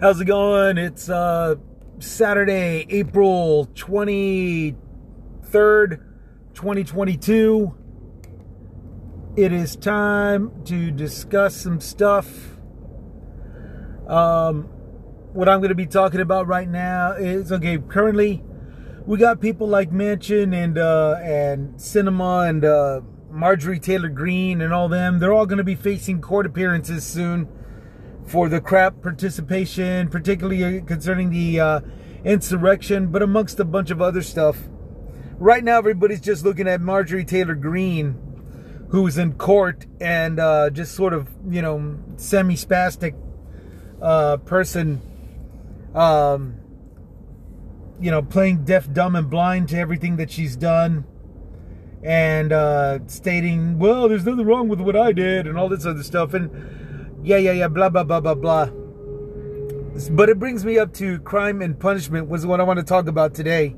How's it going? It's uh, Saturday, April 23rd, 2022. It is time to discuss some stuff. Um, what I'm going to be talking about right now is okay, currently we got people like Manchin and uh, and Sinema and uh, Marjorie Taylor Greene and all them. They're all going to be facing court appearances soon for the crap participation, particularly concerning the uh, insurrection, but amongst a bunch of other stuff. Right now, everybody's just looking at Marjorie Taylor Greene, who's in court and uh, just sort of, you know, semi spastic uh, person, um, you know, playing deaf, dumb, and blind to everything that she's done and uh, stating, well, there's nothing wrong with what I did and all this other stuff. And yeah, yeah, yeah, blah, blah, blah, blah, blah. But it brings me up to crime and punishment, was what I want to talk about today.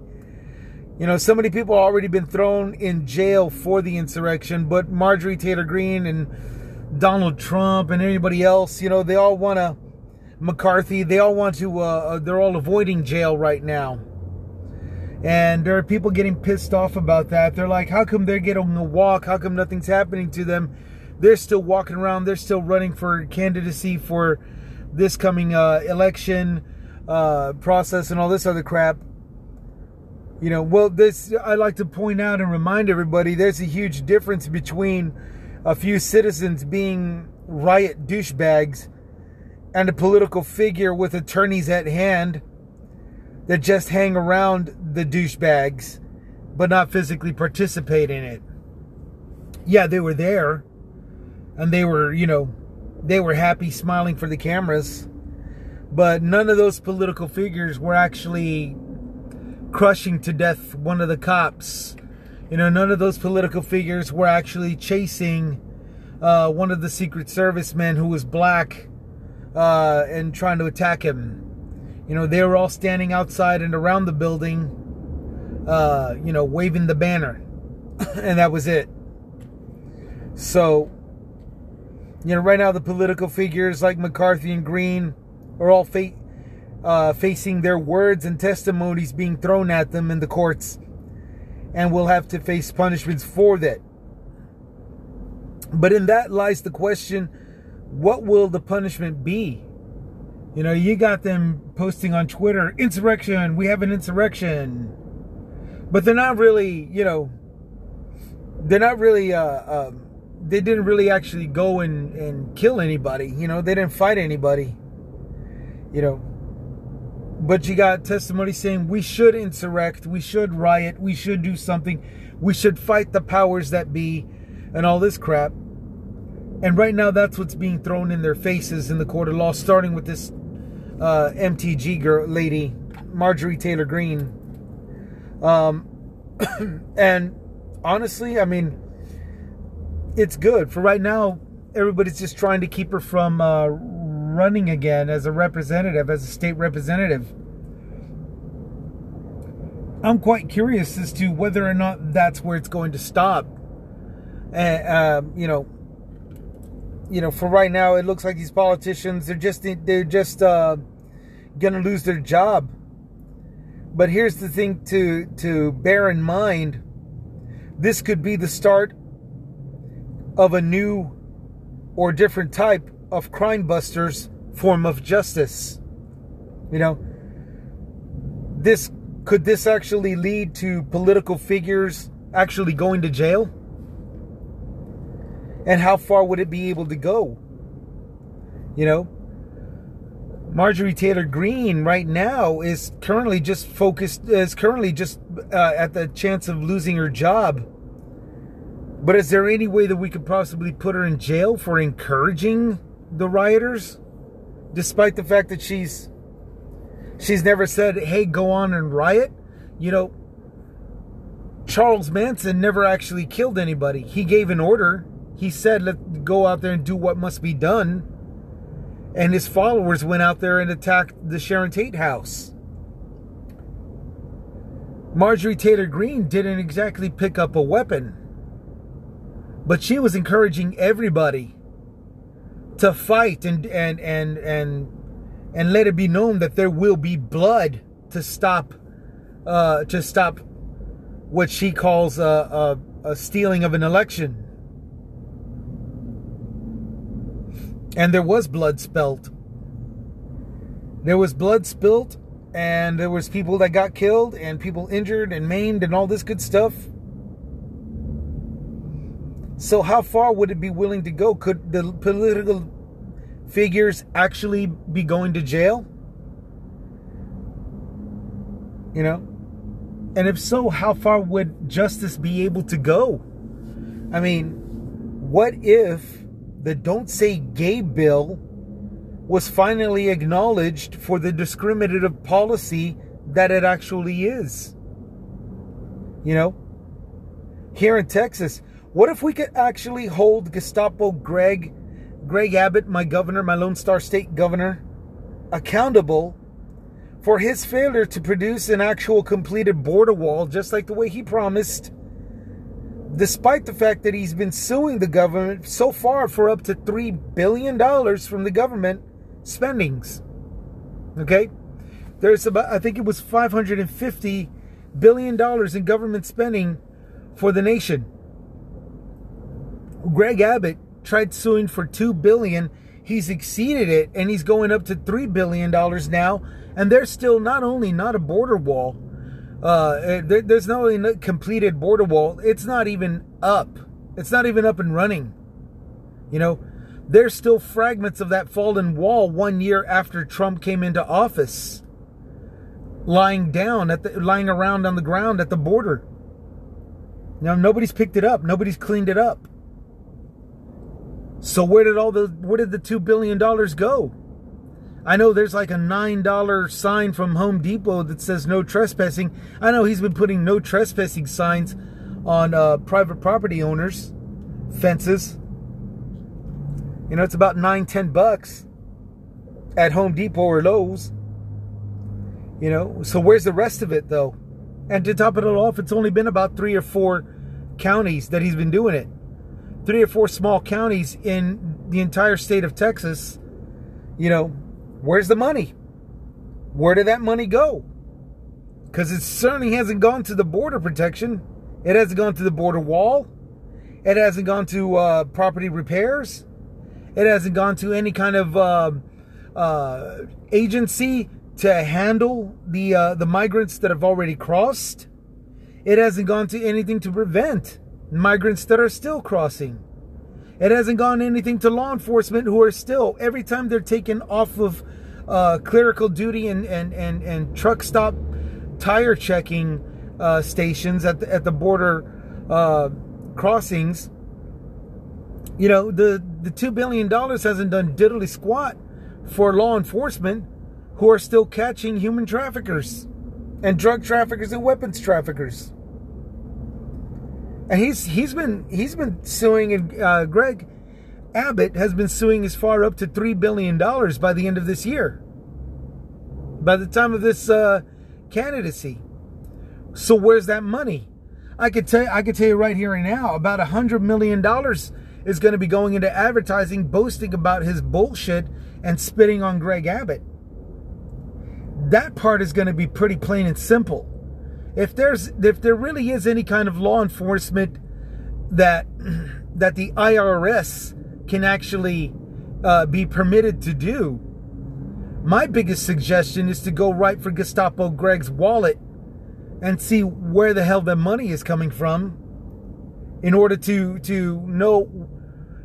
You know, so many people already been thrown in jail for the insurrection, but Marjorie Taylor Greene and Donald Trump and anybody else, you know, they all want to, McCarthy, they all want to, uh, they're all avoiding jail right now and there are people getting pissed off about that. They're like, how come they're getting a walk? How come nothing's happening to them? They're still walking around. They're still running for candidacy for this coming uh, election uh, process and all this other crap. You know, well, this I like to point out and remind everybody there's a huge difference between a few citizens being riot douchebags and a political figure with attorneys at hand that just hang around the douchebags but not physically participate in it. Yeah, they were there and they were, you know, they were happy smiling for the cameras, but none of those political figures were actually crushing to death one of the cops. You know, none of those political figures were actually chasing uh, one of the Secret Service men who was black uh, and trying to attack him. You know, they were all standing outside and around the building, uh, you know, waving the banner. and that was it. So, you know, right now the political figures like McCarthy and Greene are all fa- uh, facing their words and testimonies being thrown at them in the courts and will have to face punishments for that. But in that lies the question what will the punishment be? You know, you got them posting on Twitter, insurrection, we have an insurrection. But they're not really, you know, they're not really, uh, um, they didn't really actually go and, and kill anybody. You know, they didn't fight anybody. You know, but you got testimony saying we should insurrect, we should riot, we should do something, we should fight the powers that be, and all this crap. And right now, that's what's being thrown in their faces in the court of law, starting with this uh, MTG girl lady, Marjorie Taylor Greene. Um, and honestly, I mean, it's good for right now. Everybody's just trying to keep her from uh, running again as a representative, as a state representative. I'm quite curious as to whether or not that's where it's going to stop. And uh, you know, you know, for right now, it looks like these politicians they're just they're just uh, gonna lose their job. But here's the thing to to bear in mind: this could be the start of a new or different type of crime busters form of justice. You know, this could this actually lead to political figures actually going to jail? And how far would it be able to go? You know, Marjorie Taylor Greene right now is currently just focused, is currently just uh, at the chance of losing her job. But is there any way that we could possibly put her in jail for encouraging the rioters? Despite the fact that she's she's never said, "Hey, go on and riot." You know, Charles Manson never actually killed anybody. He gave an order he said, let's go out there and do what must be done. And his followers went out there and attacked the Sharon Tate house. Marjorie Taylor Greene didn't exactly pick up a weapon, but she was encouraging everybody to fight and and and and and let it be known that there will be blood to stop uh, to stop what she calls a, a, a stealing of an election. And there was blood spilt. There was blood spilt, and there was people that got killed, and people injured and maimed, and all this good stuff. So, how far would it be willing to go? Could the political figures actually be going to jail? You know? And if so, how far would justice be able to go? I mean, what if the Don't Say Gay bill was finally acknowledged for the discriminative policy that it actually is? You know? Here in Texas, what if we could actually hold Gestapo Greg, Greg Abbott, my governor, my Lone Star State governor, accountable for his failure to produce an actual completed border wall, just like the way he promised, despite the fact that he's been suing the government so far for up to $3 billion from the government spendings. Okay? There's about, I think it was $550 billion in government spending for the nation. Greg Abbott tried suing for 2 billion. He's exceeded it and he's going up to $3 billion now and there's still not only not a border wall, uh, eh, there, there's not only a completed border wall, it's not even up. It's not even up and running. You know, there's still fragments of that fallen wall one year after Trump came into office, lying down at the lying around on the ground at the border. Now nobody's picked it up. Nobody's cleaned it up. So where did all the where did the two billion dollars go? I know there's like a $9 sign from Home Depot that says no trespassing. I know he's been putting no trespassing signs on uh, private property owners' fences. You know, it's about nine, ten bucks at Home Depot or Lowe's. You know, so where's the rest of it though? And to top it all off, it's only been about three or four counties that he's been doing it. Three or four small counties in the entire state of Texas, you know, Where's the money? Where did that money go? Because it certainly hasn't gone to the border protection. It hasn't gone to the border wall. It hasn't gone to uh, property repairs. It hasn't gone to any kind of uh, uh, agency to handle the uh, the migrants that have already crossed. It hasn't gone to anything to prevent migrants that are still crossing. It hasn't gone anything to law enforcement who are still, every time they're taken off of uh, clerical duty and, and, and, and truck stop tire checking uh, stations at the, at the border uh, crossings, you know, the, the $2 billion hasn't done diddly squat for law enforcement who are still catching human traffickers and drug traffickers and weapons traffickers. And he's he's been he's been suing. Uh, Greg Abbott has been suing as far up to three billion dollars by the end of this year. By the time of this uh, candidacy, so where's that money? I could tell I could tell you right here and now about a hundred million dollars is going to be going into advertising, boasting about his bullshit and spitting on Greg Abbott. That part is going to be pretty plain and simple if there's if there really is any kind of law enforcement that that the IRS can actually uh, be permitted to do, my biggest suggestion is to go right for Gestapo Greg's wallet and see where the hell the money is coming from, in order to to know,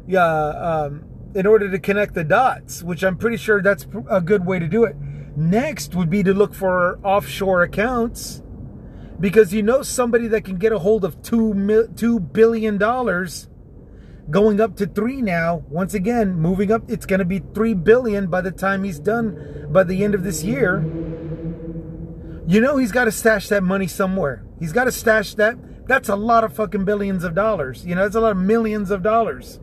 yeah, um, in order to connect the dots, which I'm pretty sure that's a good way to do it. Next would be to look for offshore accounts because you know somebody that can get a hold of two mil, two billion dollars, going up to three now. Once again, moving up, it's going to be three billion by the time he's done by the end of this year. You know he's got to stash that money somewhere. He's got to stash that. That's a lot of fucking billions of dollars. You know, that's a lot of millions of dollars.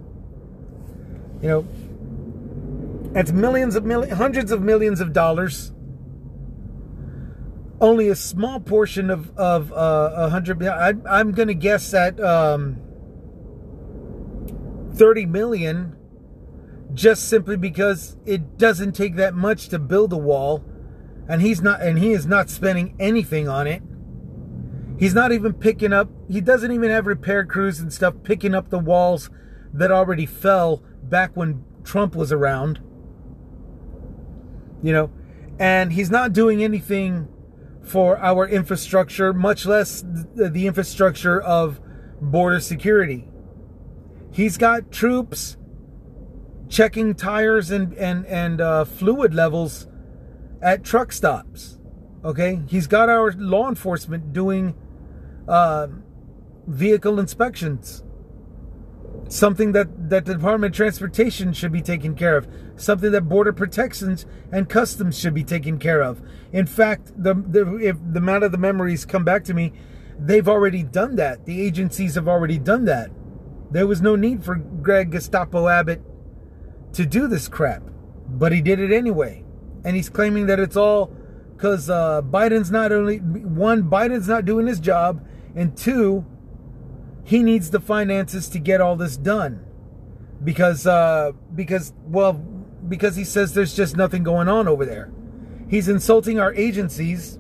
You know, that's millions of millions, hundreds of millions of dollars only a small portion of of uh, a hundred. I, I'm going to guess that um, thirty million just simply because it doesn't take that much to build a wall and he's not and he is not spending anything on it he's not even picking up he doesn't even have repair crews and stuff picking up the walls that already fell back when Trump was around you know and he's not doing anything for our infrastructure much less the infrastructure of border security he's got troops checking tires and and and uh, fluid levels at truck stops. Okay, he's got our law enforcement doing uh, vehicle inspections. Something that that the Department of Transportation should be taking care of. Something that Border Protections and Customs should be taking care of. In fact, the, the if the amount of the memories come back to me, they've already done that. The agencies have already done that. There was no need for Greg Gestapo Abbott to do this crap, but he did it anyway. And he's claiming that it's all because uh, Biden's not only one, Biden's not doing his job, and two, he needs the finances to get all this done. Because uh, because well because he says there's just nothing going on over there. He's insulting our agencies,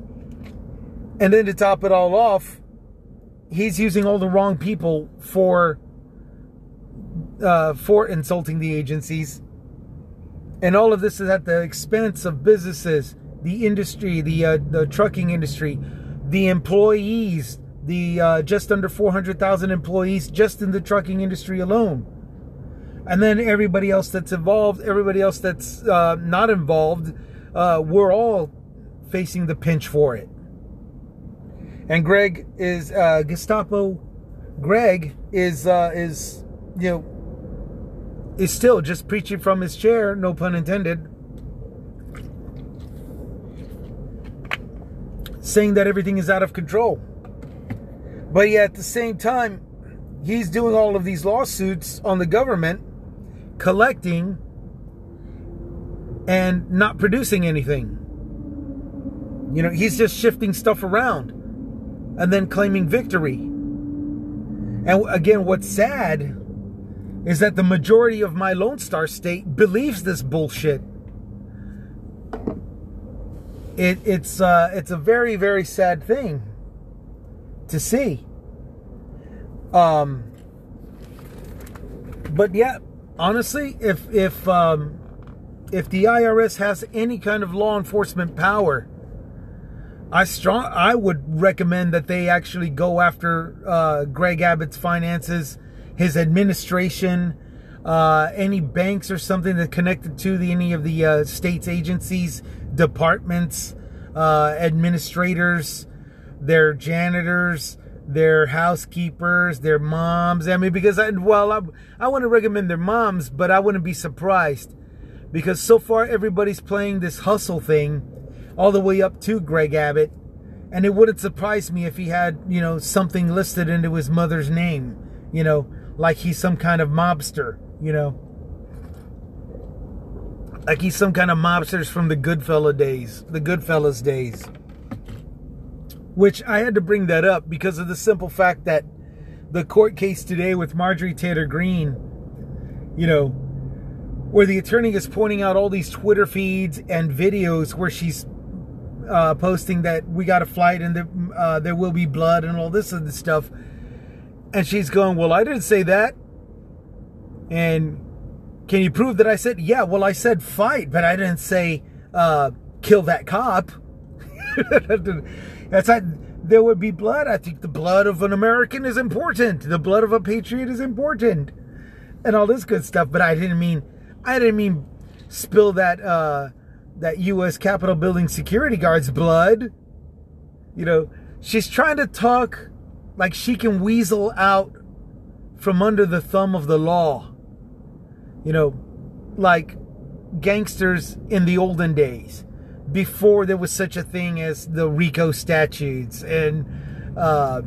and then to top it all off, he's using all the wrong people for uh, for insulting the agencies. And all of this is at the expense of businesses, the industry, the uh, the trucking industry, the employees, the uh, just under 400,000 employees just in the trucking industry alone. And then everybody else that's involved, everybody else that's uh, not involved, uh, we're all facing the pinch for it. And Greg is uh, Gestapo. Greg is uh, is you know is still just preaching from his chair, no pun intended, saying that everything is out of control. But yet at the same time, he's doing all of these lawsuits on the government, collecting and not producing anything. You know, he's just shifting stuff around and then claiming victory. And again, what's sad is that the majority of my Lone Star state believes this bullshit. It, it's uh, it's a very very sad thing to see. Um, but yeah, honestly, if if um, if the IRS has any kind of law enforcement power, I strong I would recommend that they actually go after uh, Greg Abbott's finances his administration, uh, any banks or something that connected to the, any of the uh, state's agencies, departments, uh, administrators, their janitors, their housekeepers, their moms. I mean, because I, well, I, I want to recommend their moms, but I wouldn't be surprised because so far everybody's playing this hustle thing all the way up to Greg Abbott. And it wouldn't surprise me if he had, you know, something listed into his mother's name, you know, like he's some kind of mobster, you know. Like he's some kind of mobsters from the Goodfella days, the Goodfellas days. Which I had to bring that up because of the simple fact that the court case today with Marjorie Taylor Greene, you know, where the attorney is pointing out all these Twitter feeds and videos where she's uh, posting that we got a flight and there, uh, there will be blood and all this other stuff and she's going, Well, I didn't say that. And can you prove that I said, Yeah, well, I said fight, but I didn't say uh, kill that cop. That's like, there would be blood. I think the blood of an American is important. The blood of a patriot is important. And all this good stuff. But I didn't mean, I didn't mean spill that, uh, that U.S. Capitol building security guard's blood. You know, she's trying to talk like she can weasel out from under the thumb of the law. You know, like gangsters in the olden days, before there was such a thing as the RICO statutes and uh,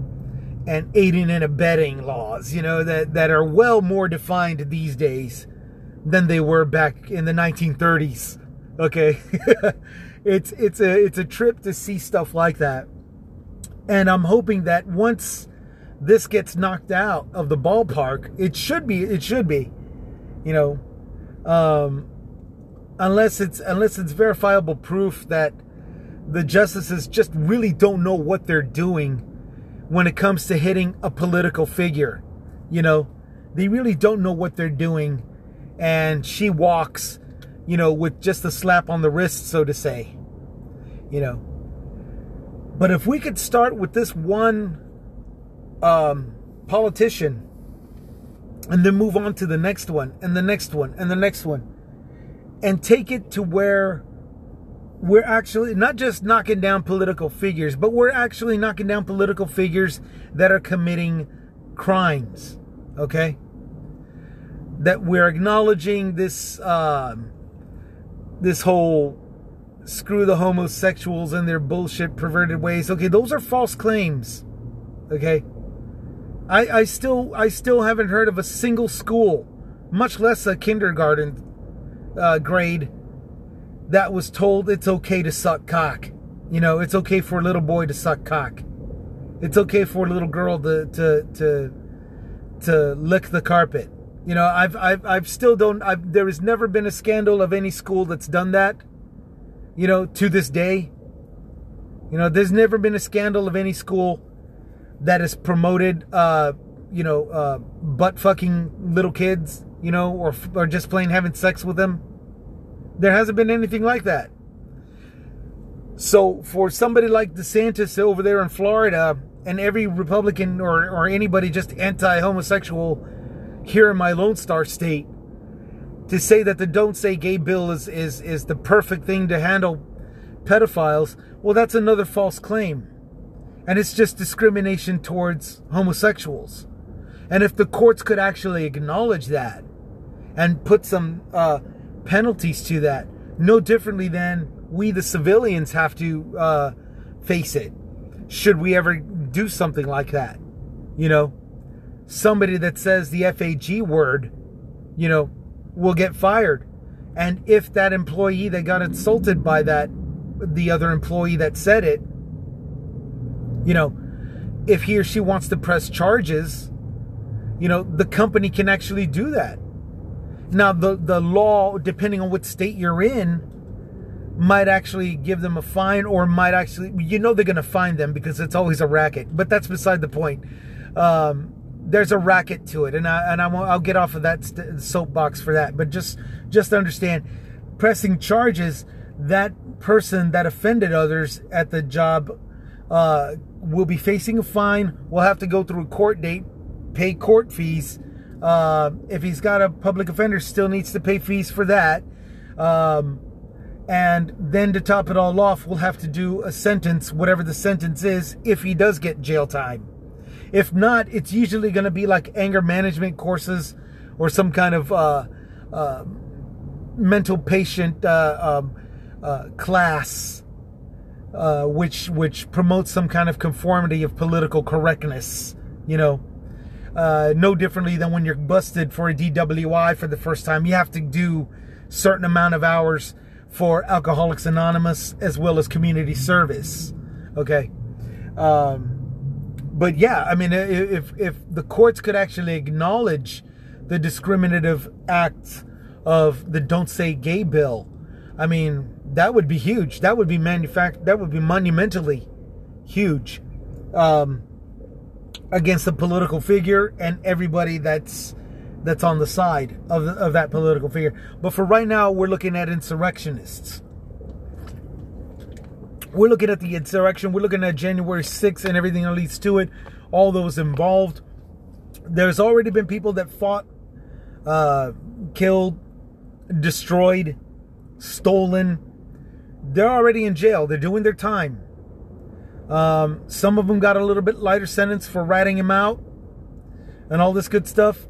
and aiding and abetting laws. You know that that are well more defined these days than they were back in the 1930s. Okay, it's it's a it's a trip to see stuff like that. And I'm hoping that once this gets knocked out of the ballpark, it should be, it should be, you know, um, unless it's unless it's verifiable proof that the justices just really don't know what they're doing when it comes to hitting a political figure. You know, they really don't know what they're doing, and she walks, you know, with just a slap on the wrist, so to say. You know. But if we could start with this one um, politician and then move on to the next one and the next one and the next one and take it to where we're actually not just knocking down political figures, but we're actually knocking down political figures that are committing crimes. Okay? That we're acknowledging this um, this whole screw the homosexuals and their bullshit perverted ways. Okay, those are false claims. Okay? I, I still I still haven't heard of a single school, much less a kindergarten uh, grade, that was told it's okay to suck cock. You know, it's okay for a little boy to suck cock. It's okay for a little girl to to to to lick the carpet. You know, I've I've I've still don't I've there has never been a scandal of any school that's done that. You know, to this day. You know, there's never been a scandal of any school that has promoted uh, you know, uh, butt fucking little kids, you know, or or just plain having sex with them. There hasn't been anything like that. So for somebody like DeSantis over there in Florida, and every Republican or, or anybody just anti-homosexual here in my Lone Star state, to say that the Don't Say Gay bill is, is, is the perfect thing to handle pedophiles, well, that's another false claim. And it's just discrimination towards homosexuals. And if the courts could actually acknowledge that and put some uh, penalties to that, no differently than we, the civilians, have to uh, face it. Should we ever do something like that? You know, somebody that says the FAG word, you know, will get fired. And if that employee that got insulted by that, the other employee that said it, you know, if he or she wants to press charges, you know, the company can actually do that. Now, the, the law, depending on what state you're in, might actually give them a fine or might actually, you know, they're going to fine them because it's always a racket. But that's beside the point. Um, there's a racket to it, and I and I won't, I'll get off of that soapbox for that. But just just understand, pressing charges, that person that offended others at the job uh, will be facing a fine. Will have to go through a court date, pay court fees uh, if he's got a public offender, still needs to pay fees for that. Um, and then to top it all off, we'll have to do a sentence, whatever the sentence is, if he does get jail time. If not, it's usually going to be like anger management courses or some kind of uh, uh, mental patient uh, um, uh, class, uh, which which promotes some kind of conformity of political correctness. You know, uh, no differently than when you're busted for a DWI for the first time. You have to do certain amount of hours for Alcoholics Anonymous as well as community service. Okay. Um, but yeah, I mean, if if the courts could actually acknowledge the discriminative act of the "Don't Say Gay" bill, I mean, that would be huge. That would be manufact. That would be monumentally huge. Um, against a political figure and everybody that's that's on the side of, the, of that political figure. But for right now, we're looking at insurrectionists. We're looking at the insurrection. We're looking at January 6th and everything that leads to it, all those involved. There's already been people that fought, uh, killed, destroyed, stolen. They're already in jail. They're doing their time. Um, some of them got a little bit lighter sentence for ratting him out and all this good stuff.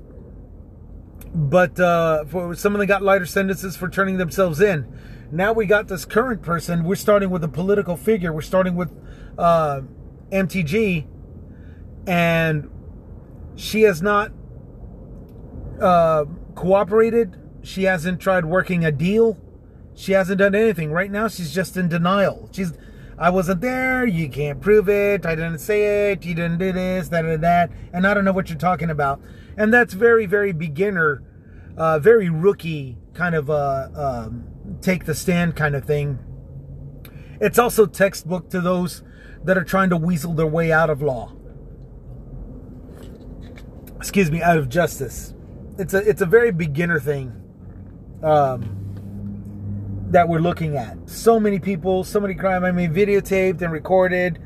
But uh, for some of them got lighter sentences for turning themselves in. Now we got this current person. We're starting with a political figure. We're starting with uh, MTG, and she has not uh, cooperated. She hasn't tried working a deal. She hasn't done anything. Right now, she's just in denial. She's I wasn't there, you can't prove it, I didn't say it, you didn't do this, that, and that, and I don't know what you're talking about. And that's very, very beginner uh, very rookie kind of uh, um, take the stand kind of thing. It's also textbook to those that are trying to weasel their way out of law. Excuse me, out of justice. It's a it's a very beginner thing um, that we're looking at. So many people, so many crime. I mean, videotaped and recorded.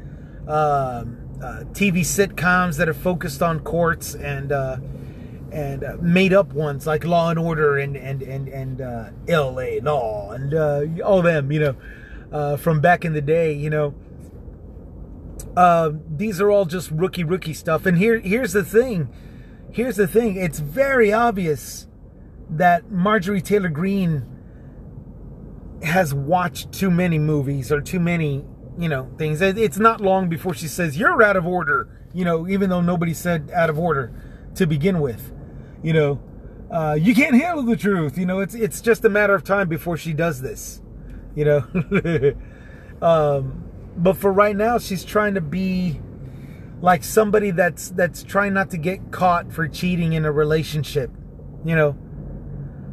Um, uh, TV sitcoms that are focused on courts and uh, and uh, made up ones like Law and Order and and and and uh, L.A. Law and uh, all them, you know, uh, from back in the day, you know. these are all just rookie rookie stuff. And here here's the thing, here's the thing. It's very obvious that Marjorie Taylor Greene has watched too many movies or too many you know things. It's not long before she says you're out of order. You know, even though nobody said out of order to begin with you know, uh, you can't handle the truth. You know, it's it's just a matter of time before she does this. You know, um, but for right now, she's trying to be like somebody that's that's trying not to get caught for cheating in a relationship. You know,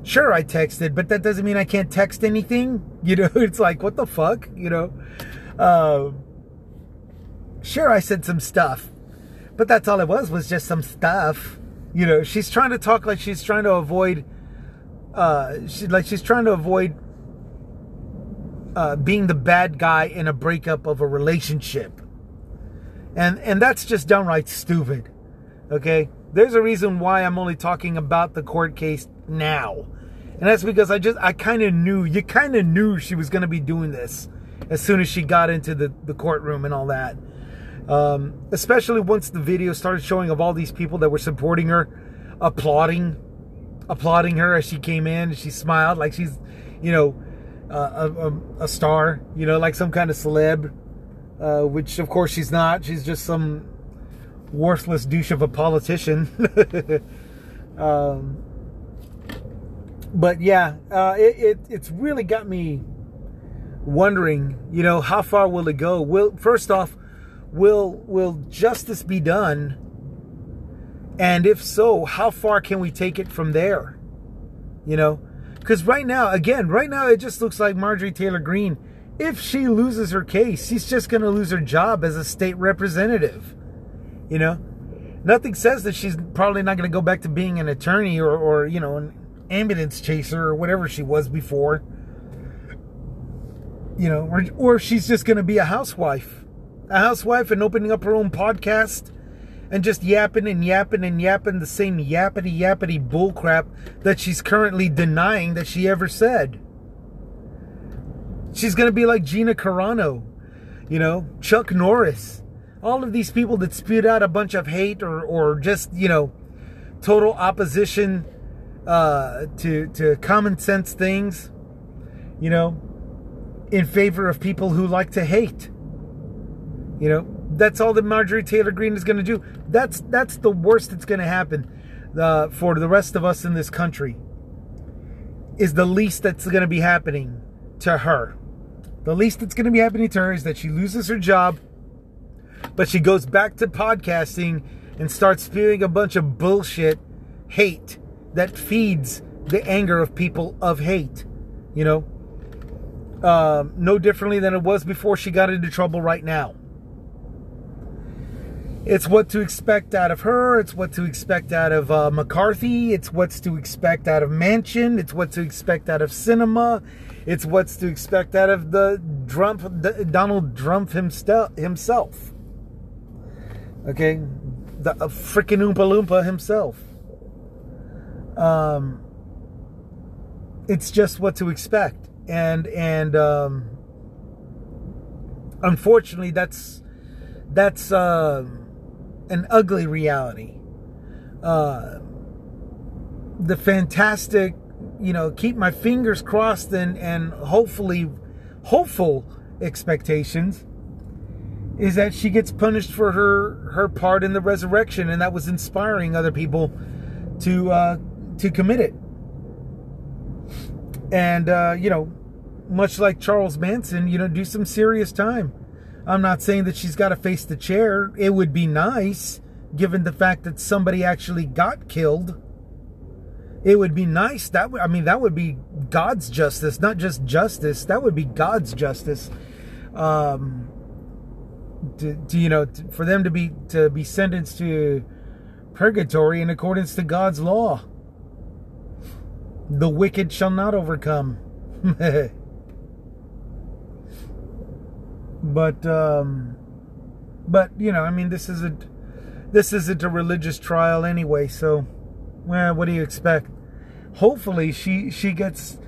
sure I texted, but that doesn't mean I can't text anything. You know, it's like what the fuck. You know, uh, sure I said some stuff, but that's all it was was just some stuff you know, she's trying to talk like she's trying to avoid, uh, she like she's trying to avoid uh, being the bad guy in a breakup of a relationship, and and that's just downright stupid. Okay, there's a reason why I'm only talking about the court case now, and that's because I just I kind of knew you kind of knew she was going to be doing this as soon as she got into the the courtroom and all that. Um, especially once the video started showing of all these people that were supporting her, applauding, applauding her as she came in. She smiled like she's, you know, uh, a, a, star, you know, like some kind of celeb, uh, which of course she's not. She's just some worthless douche of a politician. um, but yeah, uh, it, it, it's really got me wondering, you know, how far will it go? Will first off, will will justice be done? And if so, how far can we take it from there? You know, because right now, again, right now, it just looks like Marjorie Taylor Greene. If she loses her case, she's just going to lose her job as a state representative. You know, nothing says that she's probably not going to go back to being an attorney or, or you know, an ambulance chaser or whatever she was before. You know, or, or she's just going to be a housewife a housewife and opening up her own podcast and just yapping and yapping and yapping the same yappity yappity bullcrap that she's currently denying that she ever said. She's going to be like Gina Carano, you know, Chuck Norris, all of these people that spewed out a bunch of hate or, or just, you know, total opposition uh, to, to common sense things, you know, in favor of people who like to hate. You know, that's all that Marjorie Taylor Greene is going to do. That's that's the worst that's going to happen uh, for the rest of us in this country. Is the least that's going to be happening to her. The least that's going to be happening to her is that she loses her job, but she goes back to podcasting and starts spewing a bunch of bullshit, hate that feeds the anger of people of hate. You know, uh, no differently than it was before she got into trouble right now. It's what to expect out of her. It's what to expect out of uh, McCarthy. It's what's to expect out of Manchin. It's what to expect out of Sinema. It's what's to expect out of the Trump, Donald Trump himself. Okay, the uh, freaking Oompa Loompa himself. Um, it's just what to expect, and and um, unfortunately, that's that's. Uh, an ugly reality. Uh, the fantastic, you know, keep my fingers crossed and, and hopefully hopeful expectations is that she gets punished for her her part in the resurrection and that was inspiring other people to uh, to commit it. And uh, you know, much like Charles Manson, you know, do some serious time. I'm not saying that she's got to face the chair. It would be nice, given the fact that somebody actually got killed. It would be nice. That would, I mean, that would be God's justice, not just justice. That would be God's justice. Um, to, to you know, to, for them to be to be sentenced to purgatory in accordance to God's law. The wicked shall not overcome. but um, but you know, I mean, this isn't this isn't a religious trial anyway. So, well, what do you expect? Hopefully, she she gets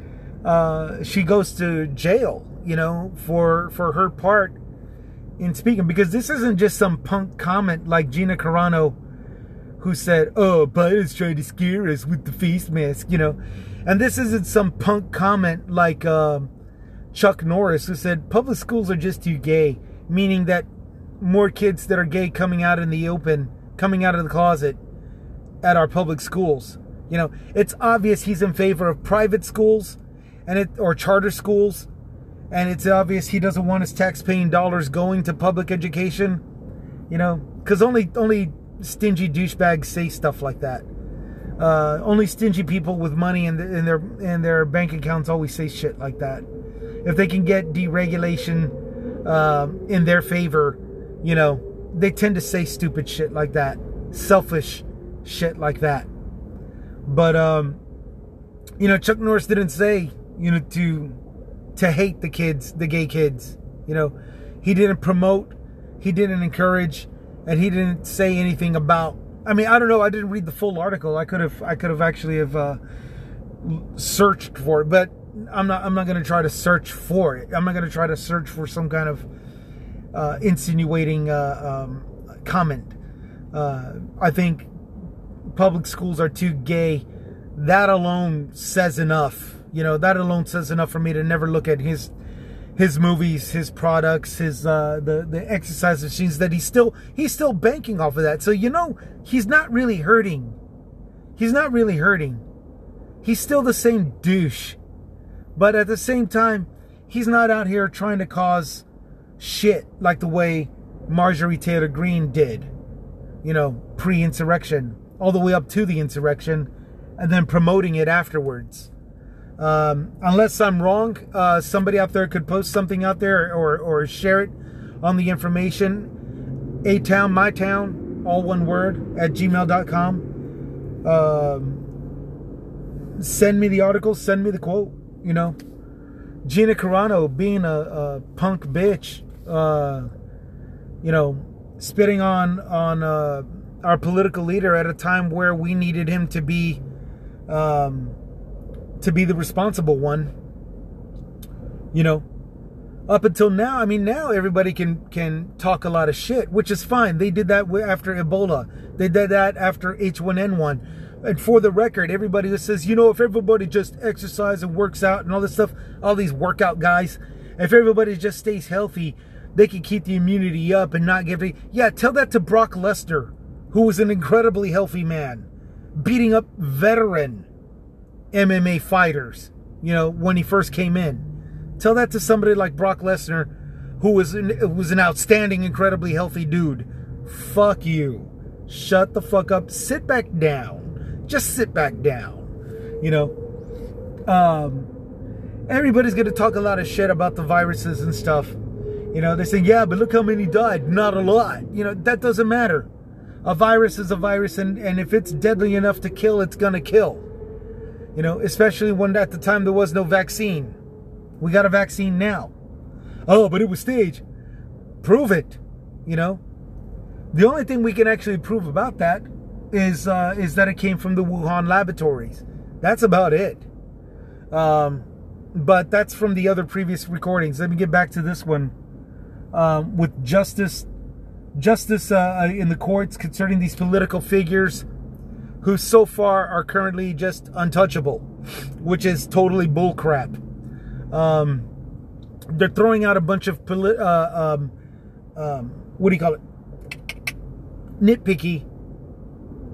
uh, she goes to jail. You know, for for her part in speaking, because this isn't just some punk comment like Gina Carano, who said, "Oh, Biden's trying to scare us with the face mask," you know, and this isn't some punk comment like uh, Chuck Norris, who said public schools are just too gay, meaning that more kids that are gay coming out in the open, coming out of the closet at our public schools. You know, it's obvious he's in favor of private schools and it or charter schools, and it's obvious he doesn't want his tax-paying dollars going to public education. You know, because only only stingy douchebags say stuff like that. Uh, only stingy people with money in, the, in their in their bank accounts always say shit like that. If they can get deregulation uh, in their favor, you know, they tend to say stupid shit like that, selfish shit like that. But um, you know, Chuck Norris didn't say you know to to hate the kids, the gay kids. You know, he didn't promote, he didn't encourage, and he didn't say anything about. I mean, I don't know. I didn't read the full article. I could have, I could have actually have uh, searched for it, but I'm not. I'm not going to try to search for it. I'm not going to try to search for some kind of uh, insinuating uh, um, comment. Uh, I think public schools are too gay. That alone says enough. You know, that alone says enough for me to never look at his his movies, his products, his uh, the the exercise machines that he's still he's still banking off of that. So you know, he's not really hurting. He's not really hurting. He's still the same douche. But at the same time, he's not out here trying to cause shit like the way Marjorie Taylor Greene did, you know, pre insurrection, all the way up to the insurrection, and then promoting it afterwards. Um, unless I'm wrong, uh, somebody out there could post something out there or, or share it on the information. A town, my town, all one word, at gmail.com. Um, send me the article, send me the quote, you know. Gina Carano being a, a punk bitch uh, you know, spitting on on uh, our political leader at a time where we needed him to be um, to be the responsible one. You know, up until now, I mean, now everybody can can talk a lot of shit, which is fine. They did that after Ebola. They did that after H1N1. And for the record, everybody that says, you know, if everybody just exercises and works out and all this stuff, all these workout guys, if everybody just stays healthy, they can keep the immunity up and not give it. Yeah, tell that to Brock Lesnar, who was an incredibly healthy man, beating up veteran MMA fighters, you know, when he first came in. Tell that to somebody like Brock Lesnar, who was an, was an outstanding, incredibly healthy dude. Fuck you. Shut the fuck up. Sit back down. Just sit back down. You know, um, everybody's going to talk a lot of shit about the viruses and stuff. You know, they say, yeah, but look how many died. Not a lot. You know, that doesn't matter. A virus is a virus, and, and if it's deadly enough to kill, it's going to kill. You know, especially when at the time there was no vaccine. We got a vaccine now. Oh, but it was staged. Prove it. You know, the only thing we can actually prove about that is uh, is that it came from the Wuhan laboratories. That's about it. Um, but that's from the other previous recordings. Let me get back to this one um, with justice justice uh, uh, in the courts concerning these political figures who so far are currently just untouchable, which is totally bullcrap. Um, they're throwing out a bunch of poli- uh, um, um, what do you call it? Nitpicky,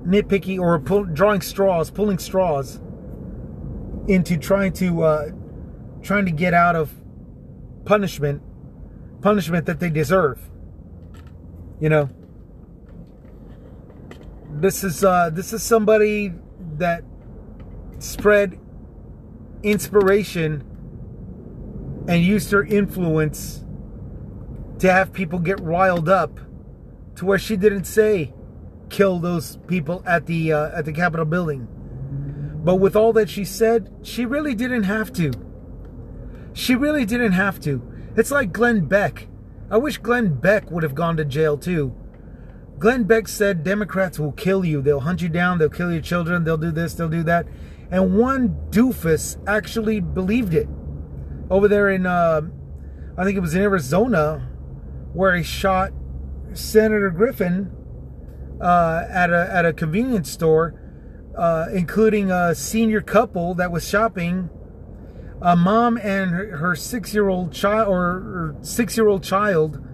nitpicky, or pull, drawing straws, pulling straws into trying to uh, trying to get out of punishment punishment that they deserve. You know, this is uh, this is somebody that spread inspiration and used her influence to have people get riled up to where she didn't say kill those people at the uh, at the Capitol building. But with all that she said, she really didn't have to. She really didn't have to. It's like Glenn Beck. I wish Glenn Beck would have gone to jail too. Glenn Beck said Democrats will kill you. They'll hunt you down. They'll kill your children. They'll do this. They'll do that. And one doofus actually believed it. Over there in, uh, I think it was in Arizona, where he shot Senator Griffin uh, at a at a convenience store, uh, including a senior couple that was shopping. A mom and her, her six-year-old child or six-year-old child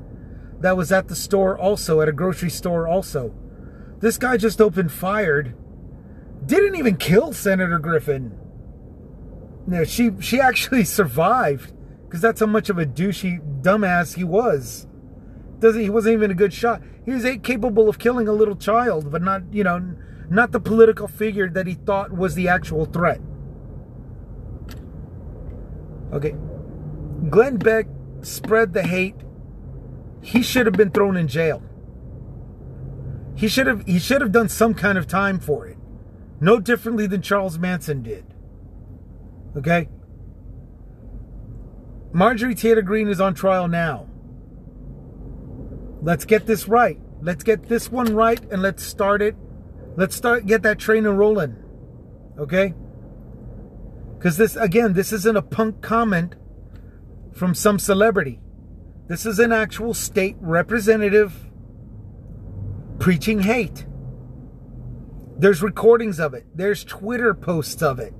that was at the store also at a grocery store also. This guy just opened fired. Didn't even kill Senator Griffin. No, she she actually survived because that's how much of a douchey dumbass he was. Doesn't he wasn't even a good shot. He was capable of killing a little child, but not you know not the political figure that he thought was the actual threat. Okay, Glenn Beck spread the hate. He should have been thrown in jail. He should have he should have done some kind of time for it. No differently than Charles Manson did. Okay? Marjorie Taylor Greene is on trial now. Let's get this right. Let's get this one right and let's start it. Let's start get that train rolling. Okay? Because this again, this isn't a punk comment from some celebrity. This is an actual state representative preaching hate. There's recordings of it. There's Twitter posts of it.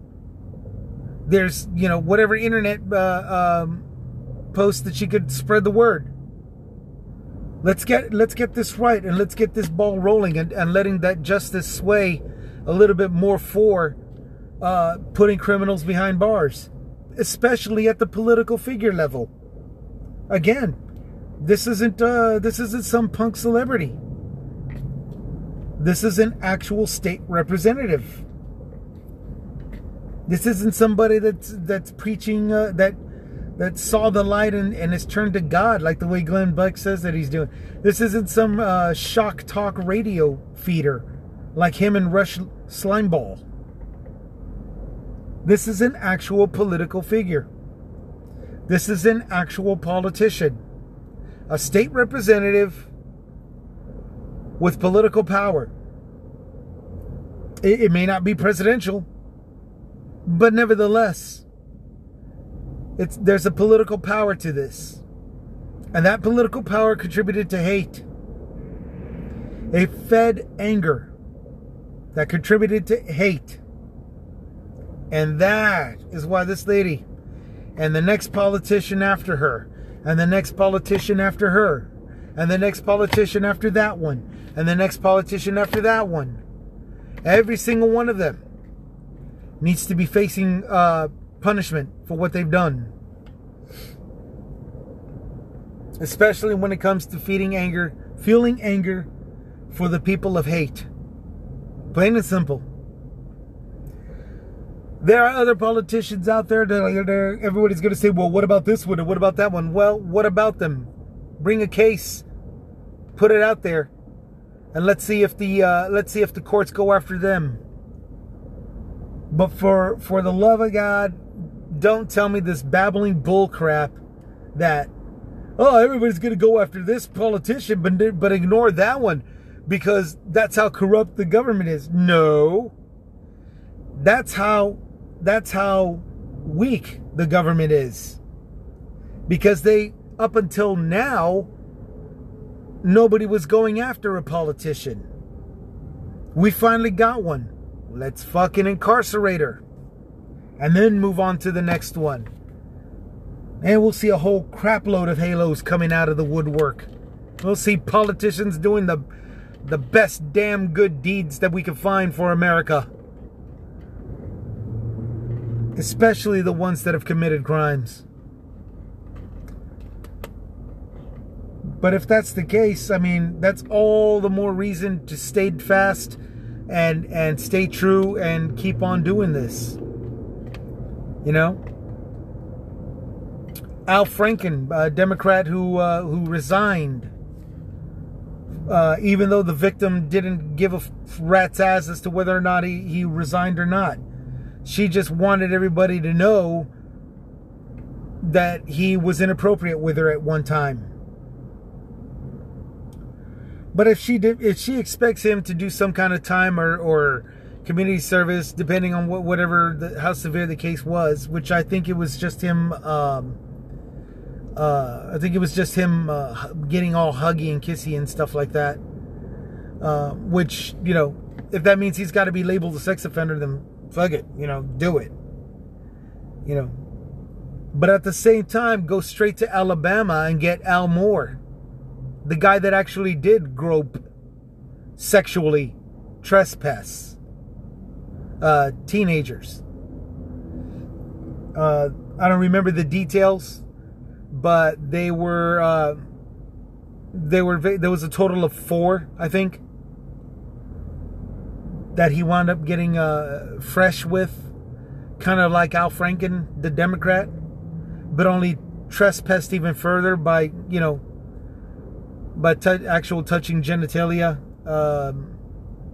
There's, you know, whatever internet uh, um, posts that she could spread the word. Let's get let's get this right and let's get this ball rolling and, and letting that justice sway a little bit more for uh, putting criminals behind bars, especially at the political figure level. Again, this isn't uh, this isn't some punk celebrity. This is an actual state representative. This isn't somebody that's that's preaching uh, that that saw the light and, and has turned to God, like the way Glenn Beck says that he's doing. This isn't some uh, shock talk radio feeder like him and Rush Slimeball. This is an actual political figure. This is an actual politician, a state representative with political power. It, it may not be presidential, but nevertheless, it's there's a political power to this. And that political power contributed to hate. It fed anger that contributed to hate. And that is why this lady and the next politician after her, and the next politician after her, and the next politician after that one, and the next politician after that one, every single one of them needs to be facing uh, punishment for what they've done. Especially when it comes to feeding anger, fueling anger for the people of hate. Plain and simple. There are other politicians out there that everybody's going to say, well, what about this one and what about that one? Well, what about them? Bring a case, put it out there, and let's see if the uh, let's see if the courts go after them. But for for the love of God, don't tell me this babbling bull crap that oh everybody's going to go after this politician but but ignore that one because that's how corrupt the government is. No. That's how that's how weak the government is. Because they up until now nobody was going after a politician. We finally got one. Let's fucking incarcerate her and then move on to the next one. And we'll see a whole crapload of halos coming out of the woodwork. We'll see politicians doing the the best damn good deeds that we can find for America. Especially the ones that have committed crimes. But if that's the case, I mean, that's all the more reason to stay fast and and stay true and keep on doing this. You know, Al Franken, a Democrat who uh, who resigned, uh, even though the victim didn't give a rat's ass as to whether or not he, he resigned or not. She just wanted everybody to know that he was inappropriate with her at one time. But if she did, if she expects him to do some kind of time or, or community service, depending on what whatever the, how severe the case was, which I think it was just him. Um, uh, I think it was just him uh, getting all huggy and kissy and stuff like that. Uh, which you know, if that means he's got to be labeled a sex offender, then fuck it, you know, do it. You know, but at the same time, go straight to Alabama and get Al Moore the guy that actually did grope sexually trespass uh, teenagers. Uh, I don't remember the details, but they were uh, they were there was a total of four, I think, that he wound up getting uh, fresh with, kind of like Al Franken, the Democrat, but only trespassed even further by you know by t- actual touching genitalia um,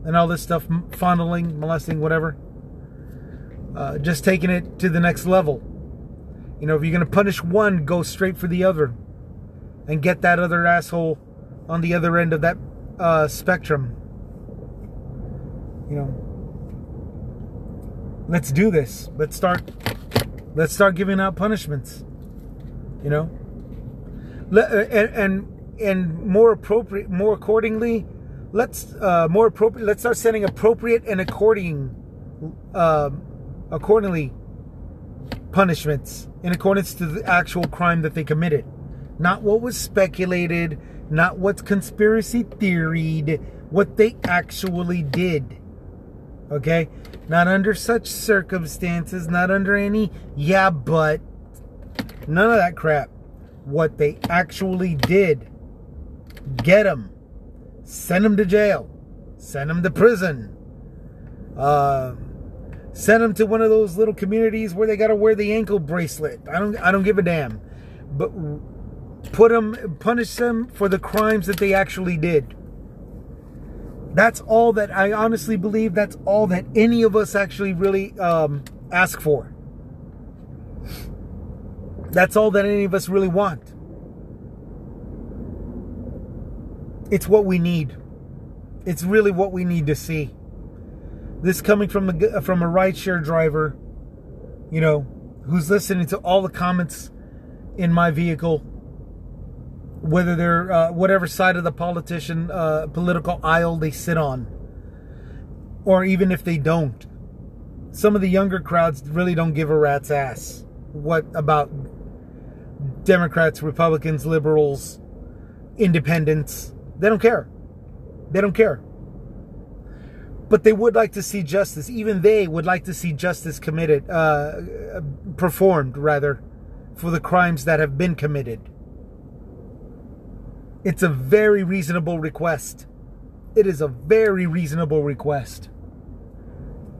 and all this stuff, fondling, molesting, whatever. Uh, just taking it to the next level. You know, if you're going to punish one, go straight for the other and get that other asshole on the other end of that uh, spectrum. You know, let's do this. Let's start. Let's start giving out punishments. You know, Let, uh, and, and and more appropriate, more accordingly, let's uh, more appropriate. Let's start setting appropriate and according, uh, accordingly, punishments in accordance to the actual crime that they committed, not what was speculated, not what's conspiracy theoried, what they actually did. Okay, not under such circumstances, not under any yeah, but none of that crap. What they actually did. Get them. Send them to jail. Send them to prison. Uh, send them to one of those little communities where they got to wear the ankle bracelet. I don't. I don't give a damn. But put them, punish them for the crimes that they actually did. That's all that I honestly believe. That's all that any of us actually really um, ask for. That's all that any of us really want. It's what we need. It's really what we need to see. This coming from a from a rideshare driver, you know, who's listening to all the comments in my vehicle, whether they're uh, whatever side of the politician uh, political aisle they sit on, or even if they don't. Some of the younger crowds really don't give a rat's ass what about Democrats, Republicans, liberals, independents they don't care. They don't care. But they would like to see justice. Even they would like to see justice committed, uh, performed, rather, for the crimes that have been committed. It's a very reasonable request. It is a very reasonable request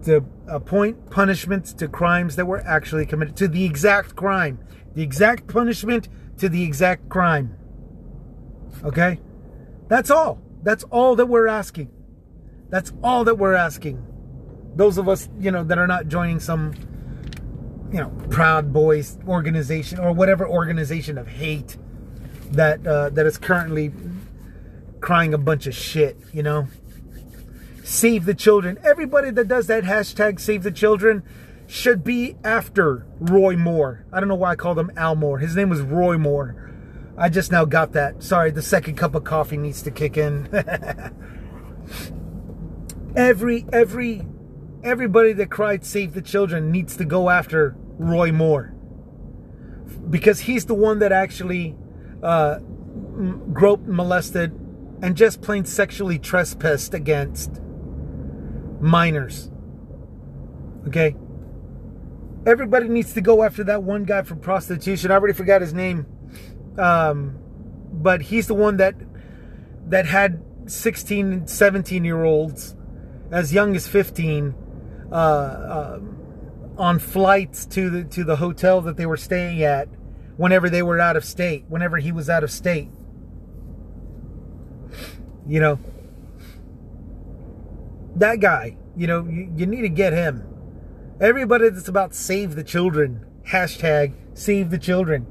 to appoint punishments to crimes that were actually committed, to the exact crime, the exact punishment to the exact crime. Okay? That's all. That's all that we're asking. That's all that we're asking. Those of us, you know, that are not joining some, you know, Proud Boys organization or whatever organization of hate that uh, that is currently crying a bunch of shit, you know. Save the children. Everybody that does that hashtag save the children should be after Roy Moore. I don't know why I called him Al Moore. His name was Roy Moore. I just now got that. Sorry, the second cup of coffee needs to kick in. every every everybody that cried save the children needs to go after Roy Moore. Because he's the one that actually uh, groped, molested, and just plain sexually trespassed against minors. Okay? Everybody needs to go after that one guy for prostitution. I already forgot his name. Um, but he's the one that that had 16 17 year olds as young as 15 uh, uh, on flights to the to the hotel that they were staying at whenever they were out of state, whenever he was out of state. You know, that guy, you know, you, you need to get him. Everybody that's about save the children, hashtag save the children.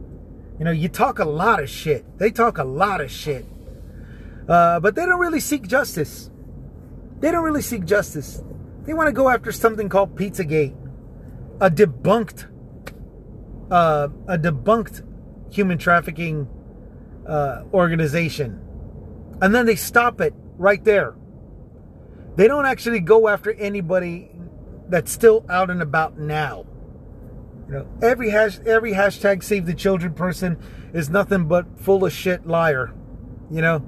You know, you talk a lot of shit. They talk a lot of shit. Uh, but they don't really seek justice. They don't really seek justice. They want to go after something called Pizzagate, a debunked, uh, a debunked human trafficking uh, organization, and then they stop it right there. They don't actually go after anybody that's still out and about now. You know, every hash, every hashtag save the children person is nothing but full of shit liar. You know,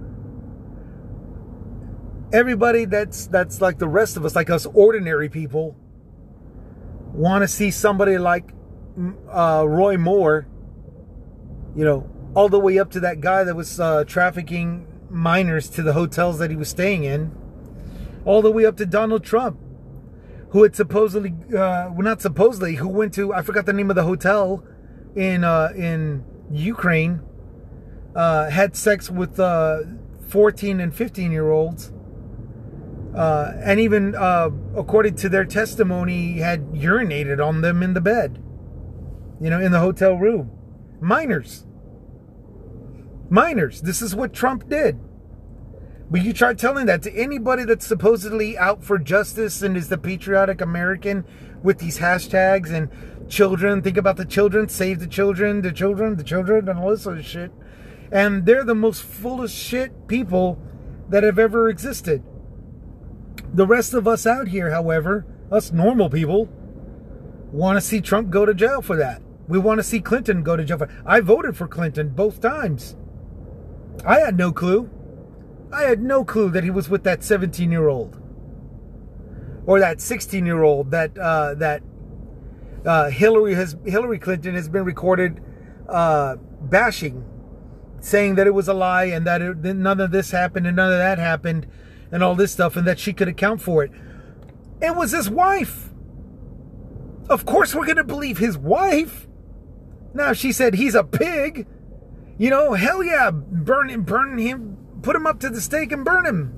everybody that's that's like the rest of us, like us ordinary people, want to see somebody like uh, Roy Moore. You know, all the way up to that guy that was uh, trafficking minors to the hotels that he was staying in, all the way up to Donald Trump, who had supposedly, uh, well, not supposedly, who went to I forgot the name of the hotel in uh, in Ukraine, uh, had sex with uh, 14 and 15 year olds uh, and even uh, according to their testimony, had urinated on them in the bed, you know, in the hotel room. Minors. Minors. This is what Trump did. But you try telling that to anybody that's supposedly out for justice and is the patriotic American with these hashtags and children, think about the children, save the children, the children, the children, and all this sort of shit. And they're the most full of shit people that have ever existed. The rest of us out here, however, us normal people, want to see Trump go to jail for that. We want to see Clinton go to jail I voted for Clinton both times. I had no clue. I had no clue that he was with that 17 year old or that 16 year old that uh, that uh, Hillary has Hillary Clinton has been recorded uh, bashing, saying that it was a lie and that it, none of this happened and none of that happened and all this stuff and that she could account for it. It was his wife. Of course, we're going to believe his wife. Now, she said he's a pig. You know, hell yeah, burn him, burn him, put him up to the stake and burn him.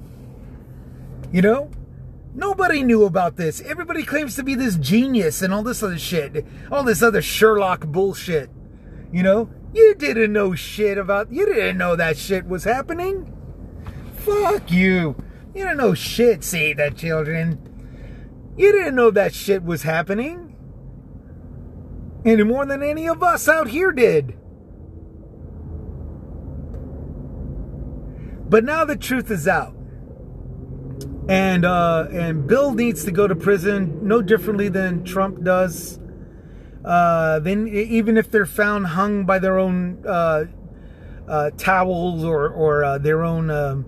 You know? Nobody knew about this. Everybody claims to be this genius and all this other shit. All this other Sherlock bullshit. You know? You didn't know shit about, you didn't know that shit was happening. Fuck you. You didn't know shit, see that children. You didn't know that shit was happening. Any more than any of us out here did. But now the truth is out. And uh, and Bill needs to go to prison no differently than Trump does. Uh, then even if they're found hung by their own uh, uh towels or or uh, their own um,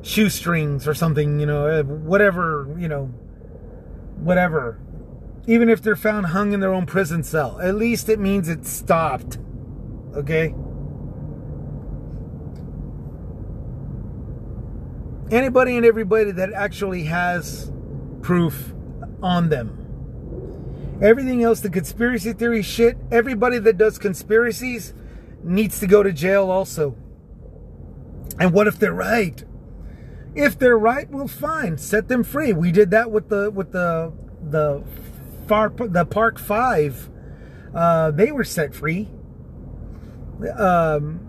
shoestrings or something, you know, uh, whatever, you know, whatever. Even if they're found hung in their own prison cell, at least it means it stopped. Okay? Anybody and everybody that actually has proof on them. Everything else, the conspiracy theory shit, everybody that does conspiracies needs to go to jail also. And what if they're right? If they're right, well, fine, set them free. We did that with the with the the far the Park Five. Uh, they were set free. Um,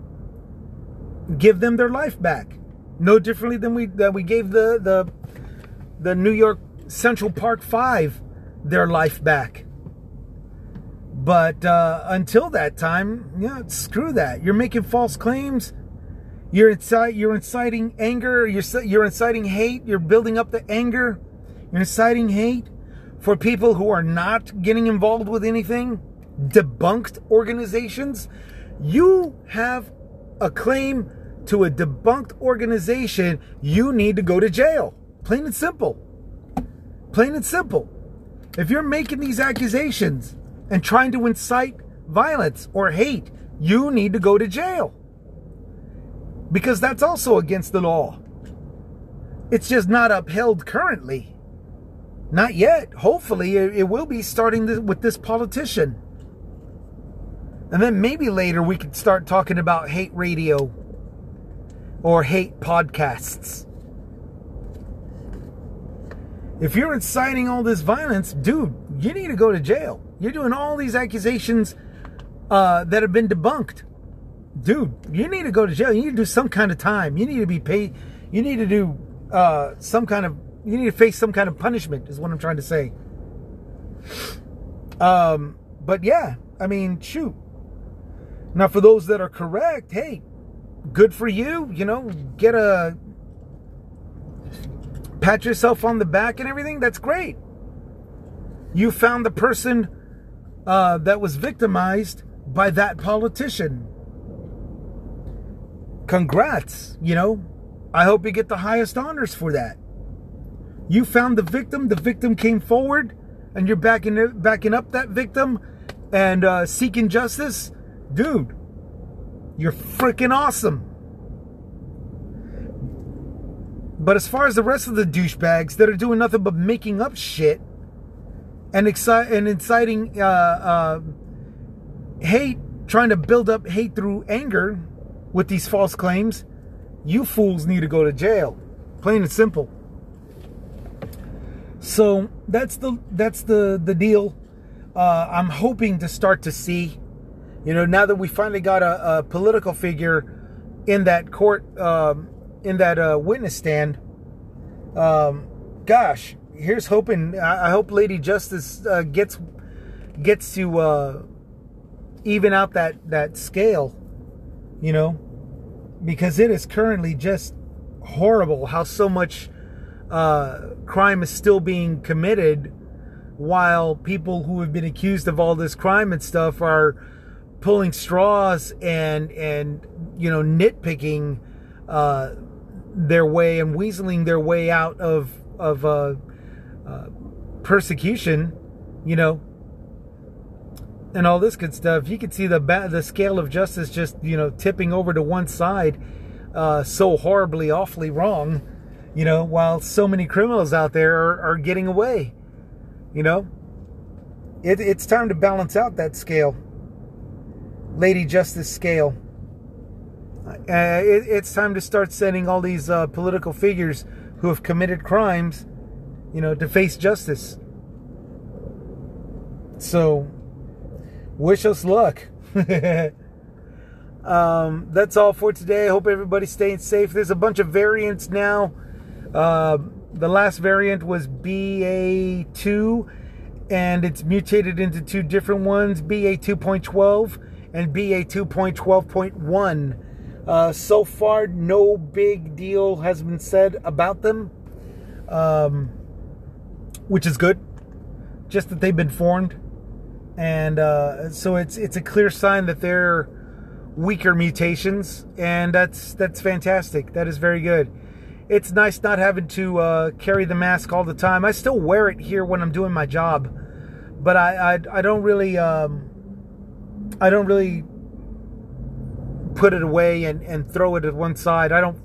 give them their life back, no differently than we that we gave the the the New York Central Park Five their life back. But uh, until that time, yeah, screw that. You're making false claims you're incite, you're inciting anger. You're you're inciting hate. You're building up the anger. You're inciting hate for people who are not getting involved with anything. Debunked organizations. You have a claim to a debunked organization. You need to go to jail. Plain and simple. Plain and simple. If you're making these accusations and trying to incite violence or hate, you need to go to jail because that's also against the law. It's just not upheld currently. Not yet. Hopefully, it, it will be starting this, with this politician. And then maybe later we could start talking about hate radio or hate podcasts. If you're inciting all this violence, dude, you need to go to jail. You're doing all these accusations uh, that have been debunked. Dude, you need to go to jail. You need to do some kind of time. You need to be paid. You need to do uh, some kind of. You need to face some kind of punishment. Is what I'm trying to say. Um, but yeah, I mean, shoot. Now, for those that are correct, hey, good for you. You know, get a pat yourself on the back and everything. That's great. You found the person uh, that was victimized by that politician. Congrats, you know. I hope you get the highest honors for that. You found the victim, the victim came forward, and you're backing backing up that victim and uh, seeking justice. Dude, you're freaking awesome. But as far as the rest of the douchebags that are doing nothing but making up shit and exci- and inciting uh, uh, hate, trying to build up hate through anger with these false claims, you fools need to go to jail. Plain and simple. So that's the that's the the deal. Uh, I'm hoping to start to see, you know, now that we finally got a, a political figure in that court, um, in that uh, witness stand. Um, gosh, here's hoping. I, I hope Lady Justice uh, gets gets to uh, even out that that scale, you know, because it is currently just horrible how so much uh, crime is still being committed while people who have been accused of all this crime and stuff are pulling straws and and you know nitpicking uh, their way and weaseling their way out of of uh, uh, persecution, you know, and all this good stuff. You can see the the scale of justice just you know tipping over to one side, uh, so horribly, awfully wrong, you know, while so many criminals out there are, are getting away, you know. It, it's time to balance out that scale, Lady Justice scale. Uh, it, it's time to start sending all these uh, political figures who have committed crimes, you know, to face justice. So, wish us luck. um, that's all for today. I hope everybody's staying safe. There's a bunch of variants now. Uh, the last variant was BA2, and it's mutated into two different ones BA 2.12 and BA 2.12.1. Uh, so far, no big deal has been said about them, um, which is good. Just that they've been formed, and uh, so it's it's a clear sign that they're weaker mutations, and that's that's fantastic. That is very good. It's nice not having to uh, carry the mask all the time. I still wear it here when I'm doing my job, but I I, I don't really um, I don't really put it away and, and throw it at one side. I don't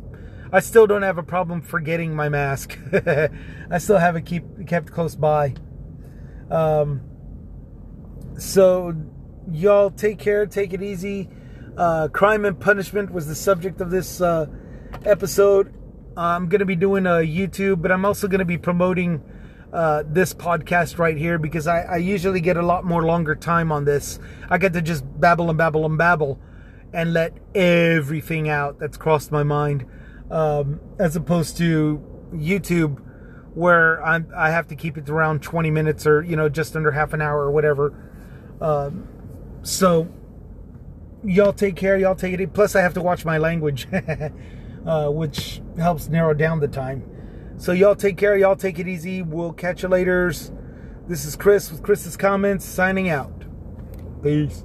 I still don't have a problem forgetting my mask. I still have it keep kept close by. Um, so y'all take care, take it easy. Uh, crime and punishment was the subject of this uh, episode. I'm going to be doing a YouTube, but I'm also going to be promoting uh, this podcast right here because I, I usually get a lot more longer time on this. I get to just babble and babble and babble and let everything out that's crossed my mind, um, as opposed to YouTube, where I'm I have to keep it around 20 minutes or you know just under half an hour or whatever. Um, so y'all take care, y'all take it. Plus, I have to watch my language, uh, which helps narrow down the time. So y'all take care, y'all take it easy. We'll catch you later. This is Chris with Chris's comments signing out. Peace.